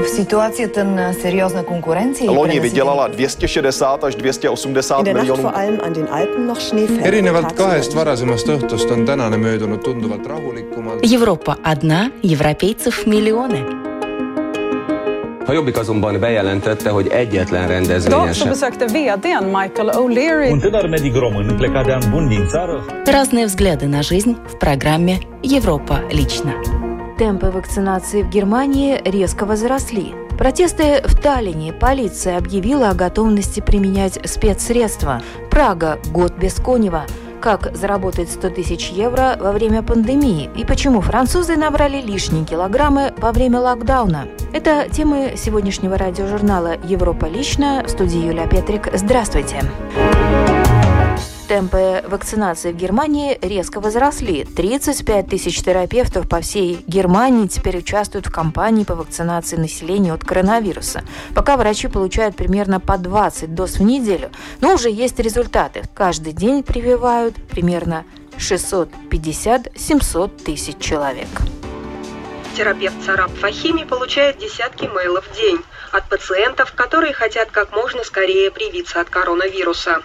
V situaci ten seriózna konkurenci. Loni vydělala 260 až 280 miljonů. erinevalt kahest varasemast õhtust on tänane möödunud tunduvalt rahulikumalt. Европа одна, европейцев миллионы. A Jobbik azonban bejelentette, hogy egyetlen rendezvényen Idag så sem. besökte vdn Michael O'Leary Un tânăr medic român plecat de an bun din țară Разные взгляды на жизнь в программе «Европа лично». Темпы вакцинации в Германии резко возросли. Протесты в Таллине. Полиция объявила о готовности применять спецсредства. Прага. Год без Конева. Как заработать 100 тысяч евро во время пандемии и почему французы набрали лишние килограммы во время локдауна. Это темы сегодняшнего радиожурнала «Европа лично» в студии Юлия Петрик. Здравствуйте. Темпы вакцинации в Германии резко возросли. 35 тысяч терапевтов по всей Германии теперь участвуют в кампании по вакцинации населения от коронавируса. Пока врачи получают примерно по 20 доз в неделю, но уже есть результаты. Каждый день прививают примерно 650-700 тысяч человек. Терапевт Сараб Фахими получает десятки мейлов в день от пациентов, которые хотят как можно скорее привиться от коронавируса.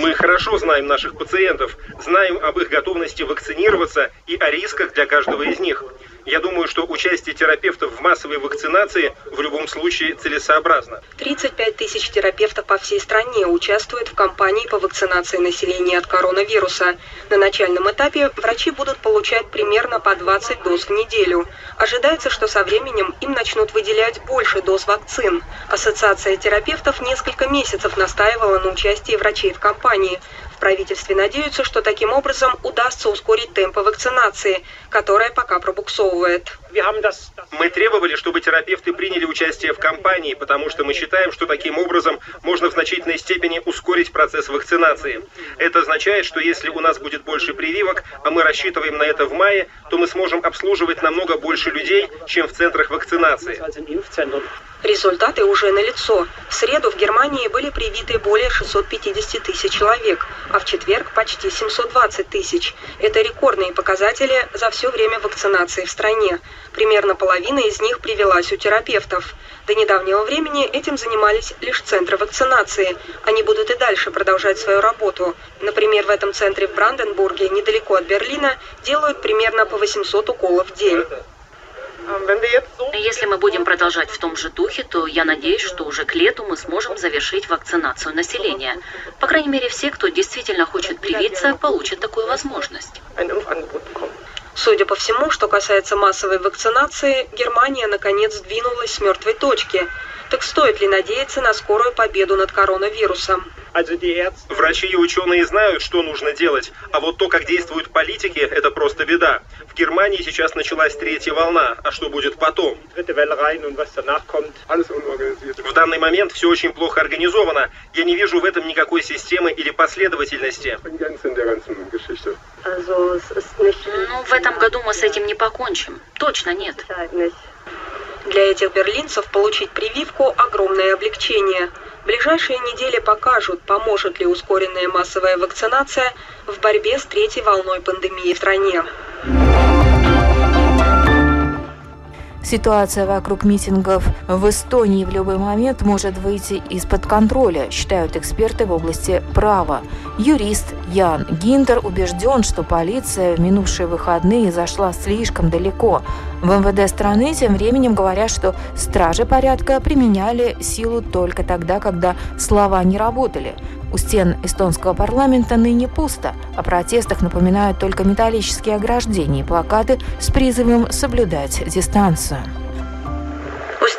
Мы хорошо знаем наших пациентов, знаем об их готовности вакцинироваться и о рисках для каждого из них. Я думаю, что участие терапевтов в массовой вакцинации в любом случае целесообразно. 35 тысяч терапевтов по всей стране участвуют в кампании по вакцинации населения от коронавируса. На начальном этапе врачи будут получать примерно по 20 доз в неделю. Ожидается, что со временем им начнут выделять больше доз вакцин. Ассоциация терапевтов несколько месяцев настаивала на участии врачей в кампании. В правительстве надеются, что таким образом удастся ускорить темпы вакцинации, которая пока пробуксовывает. Мы требовали, чтобы терапевты приняли участие в кампании, потому что мы считаем, что таким образом можно в значительной степени ускорить процесс вакцинации. Это означает, что если у нас будет больше прививок, а мы рассчитываем на это в мае, то мы сможем обслуживать намного больше людей, чем в центрах вакцинации. Результаты уже налицо. В среду в Германии были привиты более 650 тысяч человек, а в четверг почти 720 тысяч. Это рекордные показатели за все время вакцинации в стране. Примерно половина из них привелась у терапевтов. До недавнего времени этим занимались лишь центры вакцинации. Они будут и дальше продолжать свою работу. Например, в этом центре в Бранденбурге, недалеко от Берлина, делают примерно по 800 уколов в день. Если мы будем продолжать в том же духе, то я надеюсь, что уже к лету мы сможем завершить вакцинацию населения. По крайней мере, все, кто действительно хочет привиться, получат такую возможность. Судя по всему, что касается массовой вакцинации, Германия наконец сдвинулась с мертвой точки. Так стоит ли надеяться на скорую победу над коронавирусом? Врачи и ученые знают, что нужно делать, а вот то, как действуют политики, это просто беда. В Германии сейчас началась третья волна, а что будет потом? В данный момент все очень плохо организовано. Я не вижу в этом никакой системы или последовательности. Ну, в этом году мы с этим не покончим. Точно нет. Для этих берлинцев получить прививку – огромное облегчение. Ближайшие недели покажут, поможет ли ускоренная массовая вакцинация в борьбе с третьей волной пандемии в стране. Ситуация вокруг митингов в Эстонии в любой момент может выйти из-под контроля, считают эксперты в области права. Юрист Ян Гинтер убежден, что полиция в минувшие выходные зашла слишком далеко. В МВД страны тем временем говорят, что стражи порядка применяли силу только тогда, когда слова не работали. У стен эстонского парламента ныне пусто. О протестах напоминают только металлические ограждения и плакаты с призывом соблюдать дистанцию. У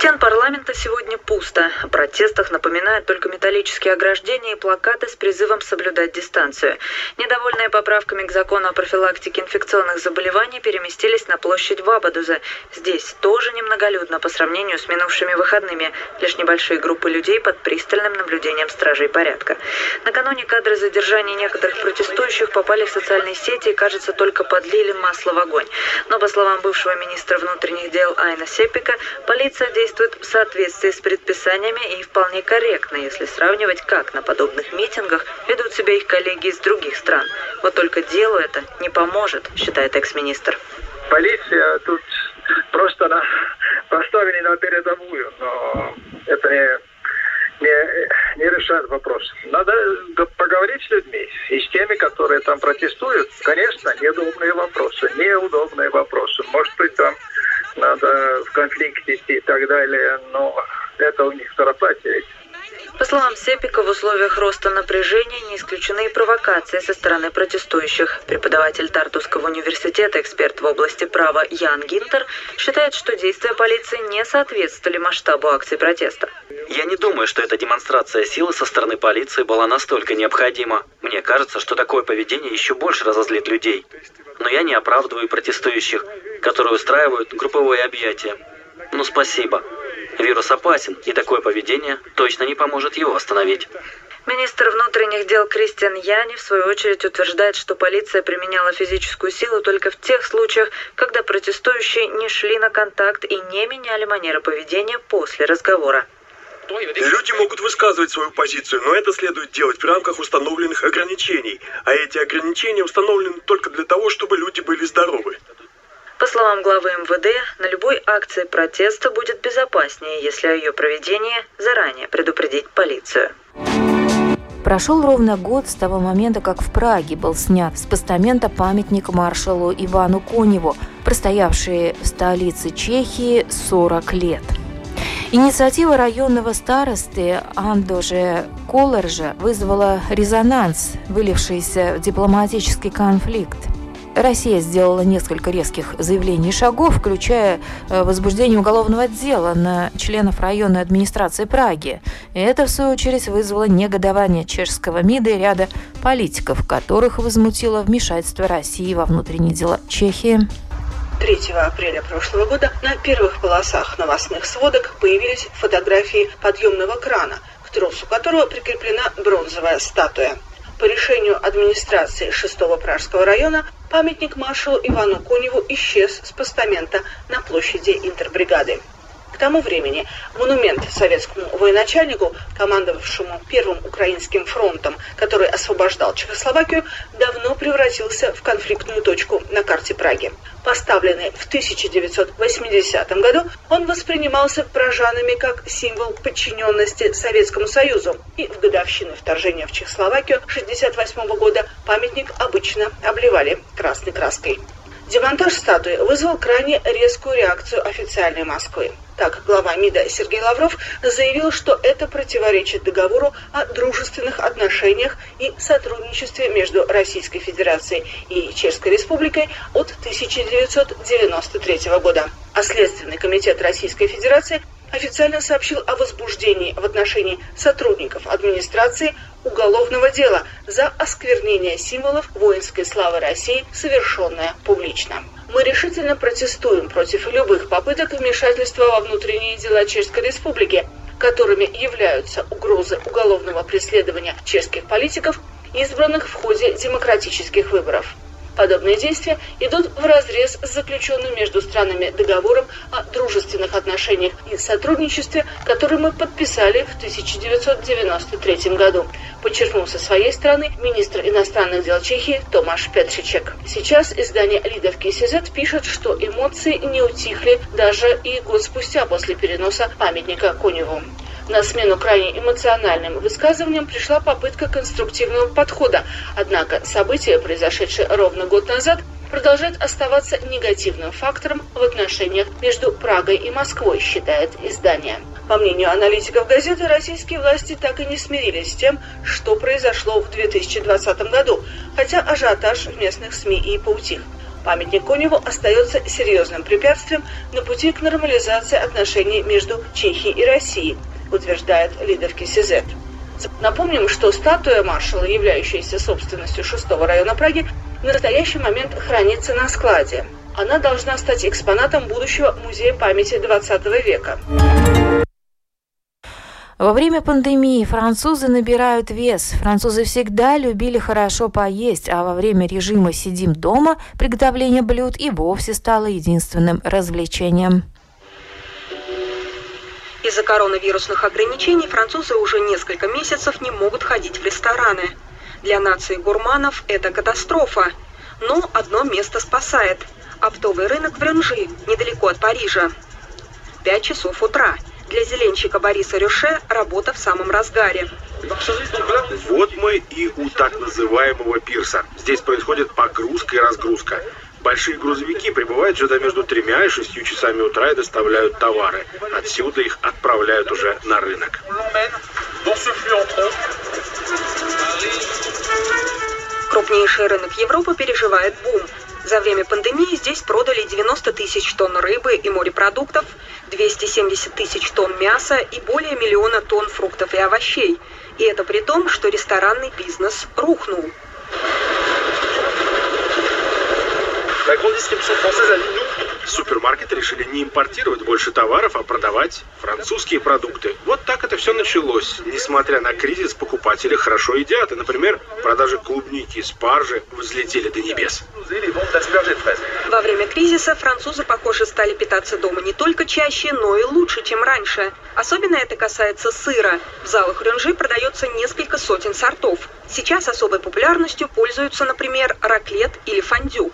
стен парламента сегодня пусто. О протестах напоминают только металлические ограждения и плакаты с призывом соблюдать дистанцию. Недовольные поправками к закону о профилактике инфекционных заболеваний переместились на площадь Вабадуза. Здесь тоже немноголюдно по сравнению с минувшими выходными. Лишь небольшие группы людей под пристальным наблюдением стражей порядка. Накануне кадры задержания некоторых протестующих попали в социальные сети и, кажется, только подлили масло в огонь. Но, по словам бывшего министра внутренних дел Айна Сепика, полиция действует в соответствии с предписаниями и вполне корректно, если сравнивать, как на подобных митингах ведут себя их коллеги из других стран. Вот только делу это не поможет, считает экс-министр. Полиция тут просто на поставили на передовую, но это не, не, не решает вопрос. Надо поговорить с людьми и с теми, которые там протестуют. Конечно, неудобные вопросы, неудобные вопросы. Может быть, там надо в конфликт идти и так далее, но это у них второстатие. По словам Сепика, в условиях роста напряжения не исключены и провокации со стороны протестующих. Преподаватель Тартусского университета, эксперт в области права Ян Гинтер, считает, что действия полиции не соответствовали масштабу акций протеста. Я не думаю, что эта демонстрация силы со стороны полиции была настолько необходима. Мне кажется, что такое поведение еще больше разозлит людей. Но я не оправдываю протестующих, которые устраивают групповые объятия. Ну спасибо. Вирус опасен, и такое поведение точно не поможет его остановить. Министр внутренних дел Кристиан Яни, в свою очередь, утверждает, что полиция применяла физическую силу только в тех случаях, когда протестующие не шли на контакт и не меняли манеры поведения после разговора. Люди могут высказывать свою позицию, но это следует делать в рамках установленных ограничений. А эти ограничения установлены только для того, чтобы люди были здоровы. Словам главы МВД, на любой акции протеста будет безопаснее, если о ее проведении заранее предупредить полицию. Прошел ровно год с того момента, как в Праге был снят с постамента памятник маршалу Ивану Коневу, простоявший в столице Чехии 40 лет. Инициатива районного старосты Андоже Колоржа вызвала резонанс, вылившийся в дипломатический конфликт – Россия сделала несколько резких заявлений и шагов, включая э, возбуждение уголовного дела на членов районной администрации Праги. И это, в свою очередь, вызвало негодование чешского МИДа и ряда политиков, которых возмутило вмешательство России во внутренние дела Чехии. 3 апреля прошлого года на первых полосах новостных сводок появились фотографии подъемного крана, к тросу которого прикреплена бронзовая статуя. По решению администрации 6-го Пражского района памятник маршалу Ивану Коневу исчез с постамента на площади интербригады. К тому времени монумент советскому военачальнику, командовавшему Первым Украинским фронтом, который освобождал Чехословакию, давно превратился в конфликтную точку на карте Праги. Поставленный в 1980 году, он воспринимался пражанами как символ подчиненности Советскому Союзу. И в годовщину вторжения в Чехословакию 1968 года памятник обычно обливали красной краской. Демонтаж статуи вызвал крайне резкую реакцию официальной Москвы. Так, глава МИДа Сергей Лавров заявил, что это противоречит договору о дружественных отношениях и сотрудничестве между Российской Федерацией и Чешской Республикой от 1993 года. А Следственный комитет Российской Федерации официально сообщил о возбуждении в отношении сотрудников администрации уголовного дела за осквернение символов воинской славы России, совершенное публично. Мы решительно протестуем против любых попыток вмешательства во внутренние дела Чешской Республики, которыми являются угрозы уголовного преследования чешских политиков, избранных в ходе демократических выборов. Подобные действия идут вразрез с заключенным между странами договором о дружественных отношениях и сотрудничестве, который мы подписали в 1993 году, подчеркнул со своей стороны министр иностранных дел Чехии Томаш Петричек. Сейчас издание Лидовки Сизет пишет, что эмоции не утихли даже и год спустя после переноса памятника Коневу. На смену крайне эмоциональным высказываниям пришла попытка конструктивного подхода. Однако события, произошедшие ровно год назад, продолжает оставаться негативным фактором в отношениях между Прагой и Москвой, считает издание. По мнению аналитиков газеты, российские власти так и не смирились с тем, что произошло в 2020 году, хотя ажиотаж в местных СМИ и поутих. Памятник Коневу остается серьезным препятствием на пути к нормализации отношений между Чехией и Россией, утверждает лидер КСЗ. Напомним, что статуя маршала, являющаяся собственностью 6 района Праги, в настоящий момент хранится на складе. Она должна стать экспонатом будущего музея памяти 20 века. Во время пандемии французы набирают вес. Французы всегда любили хорошо поесть, а во время режима «сидим дома» приготовление блюд и вовсе стало единственным развлечением. Из-за коронавирусных ограничений французы уже несколько месяцев не могут ходить в рестораны. Для нации гурманов это катастрофа. Но одно место спасает – оптовый рынок в Ренжи, недалеко от Парижа. 5 часов утра. Для зеленщика Бориса Рюше работа в самом разгаре. Вот мы и у так называемого пирса. Здесь происходит погрузка и разгрузка. Большие грузовики прибывают сюда между тремя и шестью часами утра и доставляют товары. Отсюда их отправляют уже на рынок. Крупнейший рынок Европы переживает бум. За время пандемии здесь продали 90 тысяч тонн рыбы и морепродуктов, 270 тысяч тонн мяса и более миллиона тонн фруктов и овощей. И это при том, что ресторанный бизнес рухнул. Супермаркеты решили не импортировать больше товаров, а продавать французские продукты. Вот так это все началось. Несмотря на кризис, покупатели хорошо едят. И, например, продажи клубники и спаржи взлетели до небес. Во время кризиса французы, похоже, стали питаться дома не только чаще, но и лучше, чем раньше. Особенно это касается сыра. В залах Рюнжи продается несколько сотен сортов. Сейчас особой популярностью пользуются, например, раклет или фондю.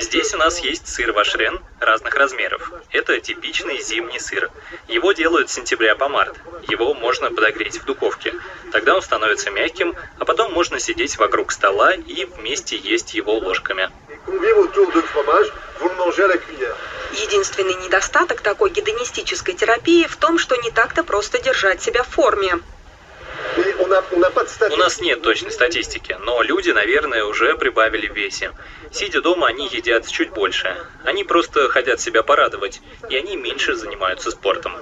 Здесь у нас есть сыр вашрен разных размеров. Это типичный зимний сыр. Его делают с сентября по март. Его можно подогреть в духовке. Тогда он становится мягким, а потом можно сидеть вокруг стола и вместе есть его ложками. Единственный недостаток такой гедонистической терапии в том, что не так-то просто держать себя в форме. У нас нет точной статистики, но люди, наверное, уже прибавили в весе. Сидя дома, они едят чуть больше. Они просто хотят себя порадовать, и они меньше занимаются спортом.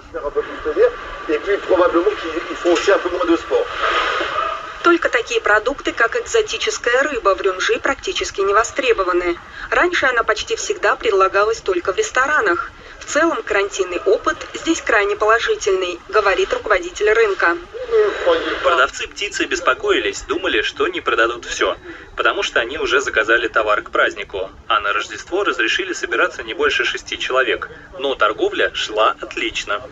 Только такие продукты, как экзотическая рыба в Рюнжи, практически не востребованы. Раньше она почти всегда предлагалась только в ресторанах. В целом карантинный опыт здесь крайне положительный, говорит руководитель рынка. Продавцы птицы беспокоились, думали, что не продадут все, потому что они уже заказали товар к празднику, а на Рождество разрешили собираться не больше шести человек. Но торговля шла отлично.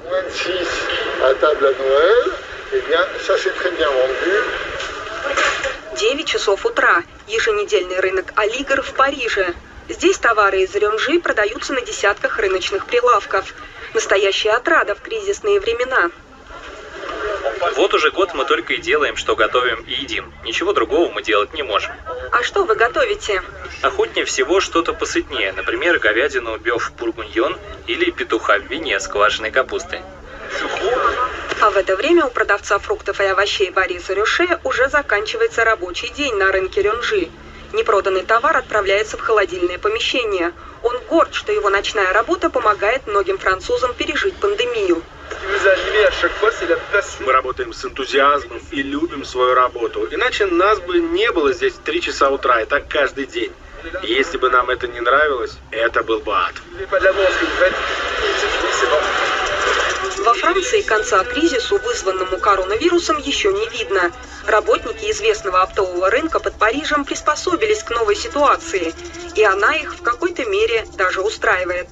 9 часов утра. Еженедельный рынок Алигр в Париже. Здесь товары из Рюнжи продаются на десятках рыночных прилавков. Настоящая отрада в кризисные времена. Вот уже год мы только и делаем, что готовим и едим. Ничего другого мы делать не можем. А что вы готовите? Охотнее всего что-то посытнее. Например, говядину бёв бургуньон или петуха в вине с квашеной капустой. А в это время у продавца фруктов и овощей Бориса Рюше уже заканчивается рабочий день на рынке Рюнжи. Непроданный товар отправляется в холодильное помещение. Он горд, что его ночная работа помогает многим французам пережить пандемию. Мы работаем с энтузиазмом и любим свою работу. Иначе нас бы не было здесь в 3 часа утра, и так каждый день. Если бы нам это не нравилось, это был бы ад. Франции конца кризису, вызванному коронавирусом, еще не видно. Работники известного оптового рынка под Парижем приспособились к новой ситуации, и она их в какой-то мере даже устраивает.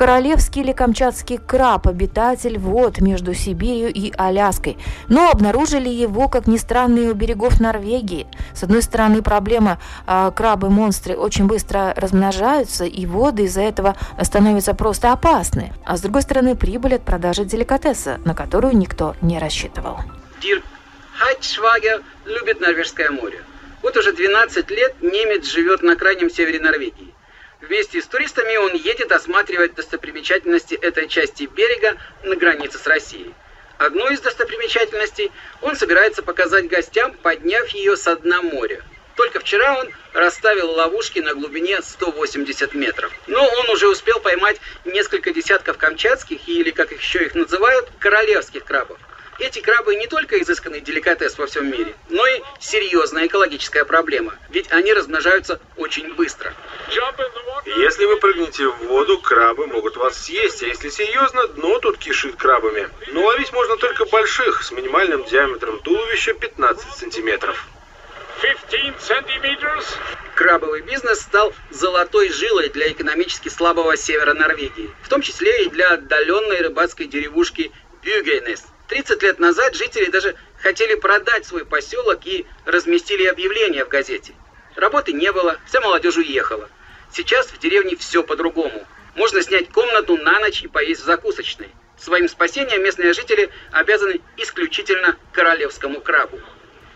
Королевский или камчатский краб – обитатель вод между Сибирью и Аляской. Но обнаружили его, как ни странно, и у берегов Норвегии. С одной стороны, проблема а, – крабы-монстры очень быстро размножаются, и воды из-за этого становятся просто опасны. А с другой стороны, прибыль от продажи деликатеса, на которую никто не рассчитывал. Дирк Хайтшвагер любит Норвежское море. Вот уже 12 лет немец живет на крайнем севере Норвегии. Вместе с туристами он едет осматривать достопримечательности этой части берега на границе с Россией. Одну из достопримечательностей он собирается показать гостям, подняв ее со дна моря. Только вчера он расставил ловушки на глубине 180 метров. Но он уже успел поймать несколько десятков камчатских, или, как еще их называют, королевских крабов. Эти крабы не только изысканный деликатес во всем мире, но и серьезная экологическая проблема, ведь они размножаются очень быстро. Если вы прыгнете в воду, крабы могут вас съесть, а если серьезно, дно тут кишит крабами. Но ловить можно только больших, с минимальным диаметром туловища 15 сантиметров. 15 сантиметров. Крабовый бизнес стал золотой жилой для экономически слабого севера Норвегии, в том числе и для отдаленной рыбацкой деревушки Бюгейнес – 30 лет назад жители даже хотели продать свой поселок и разместили объявление в газете. Работы не было, вся молодежь уехала. Сейчас в деревне все по-другому. Можно снять комнату на ночь и поесть в закусочной. Своим спасением местные жители обязаны исключительно королевскому крабу.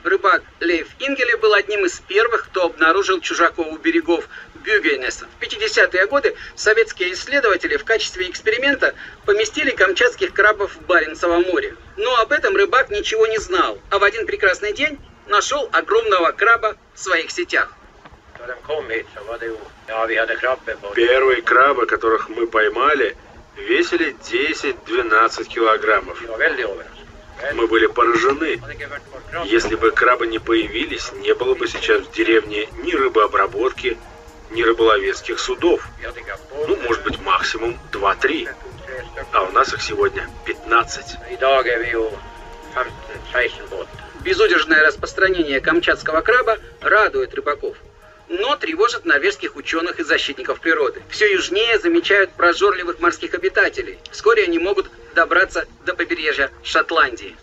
Рыбак Лейф Ингеле был одним из первых, кто обнаружил чужаков у берегов Бюгейнеса. В 50-е годы советские исследователи в качестве эксперимента поместили камчатских крабов в Баренцево море. Но об этом рыбак ничего не знал, а в один прекрасный день нашел огромного краба в своих сетях. Первые крабы, которых мы поймали, весили 10-12 килограммов. Мы были поражены. Если бы крабы не появились, не было бы сейчас в деревне ни рыбообработки, ни рыболовецких судов. Ну, может быть, максимум 2-3. А у нас их сегодня 15. Безудержное распространение камчатского краба радует рыбаков но тревожит норвежских ученых и защитников природы. Все южнее замечают прожорливых морских обитателей. Вскоре они могут добраться до побережья Шотландии.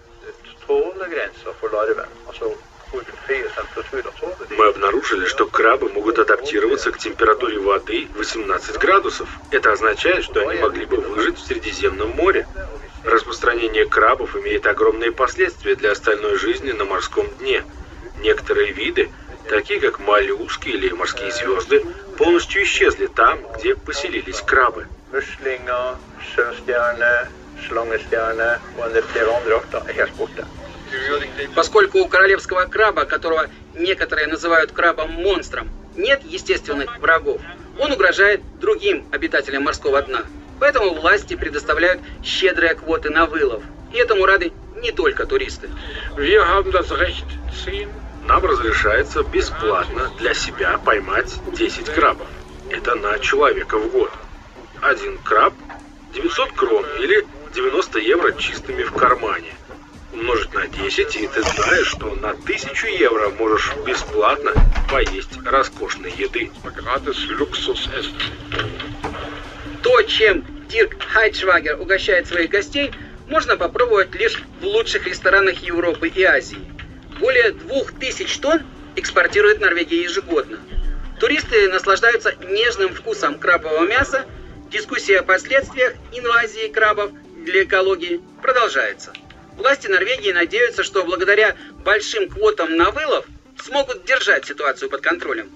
Мы обнаружили, что крабы могут адаптироваться к температуре воды 18 градусов. Это означает, что они могли бы выжить в Средиземном море. Распространение крабов имеет огромные последствия для остальной жизни на морском дне. Некоторые виды такие как моллюски или морские звезды, полностью исчезли там, где поселились крабы. Поскольку у королевского краба, которого некоторые называют крабом-монстром, нет естественных врагов, он угрожает другим обитателям морского дна. Поэтому власти предоставляют щедрые квоты на вылов. И этому рады не только туристы. Нам разрешается бесплатно для себя поймать 10 крабов. Это на человека в год. Один краб 900 крон или 90 евро чистыми в кармане. Умножить на 10, и ты знаешь, что на 1000 евро можешь бесплатно поесть роскошной еды. То, чем Дирк Хайдшвагер угощает своих гостей, можно попробовать лишь в лучших ресторанах Европы и Азии. Более двух тысяч тонн экспортирует Норвегия ежегодно. Туристы наслаждаются нежным вкусом крабового мяса. Дискуссия о последствиях инвазии крабов для экологии продолжается. Власти Норвегии надеются, что благодаря большим квотам на вылов смогут держать ситуацию под контролем.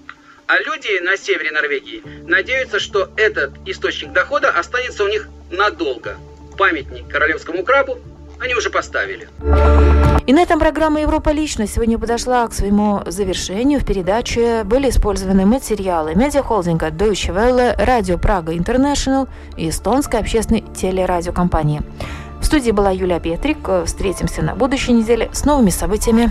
А люди на севере Норвегии надеются, что этот источник дохода останется у них надолго. Памятник королевскому крабу они уже поставили. И на этом программа «Европа лично» сегодня подошла к своему завершению. В передаче были использованы материалы медиахолдинга Deutsche Welle, Радио Прага Интернешнл и эстонской общественной телерадиокомпании. В студии была Юлия Петрик. Встретимся на будущей неделе с новыми событиями.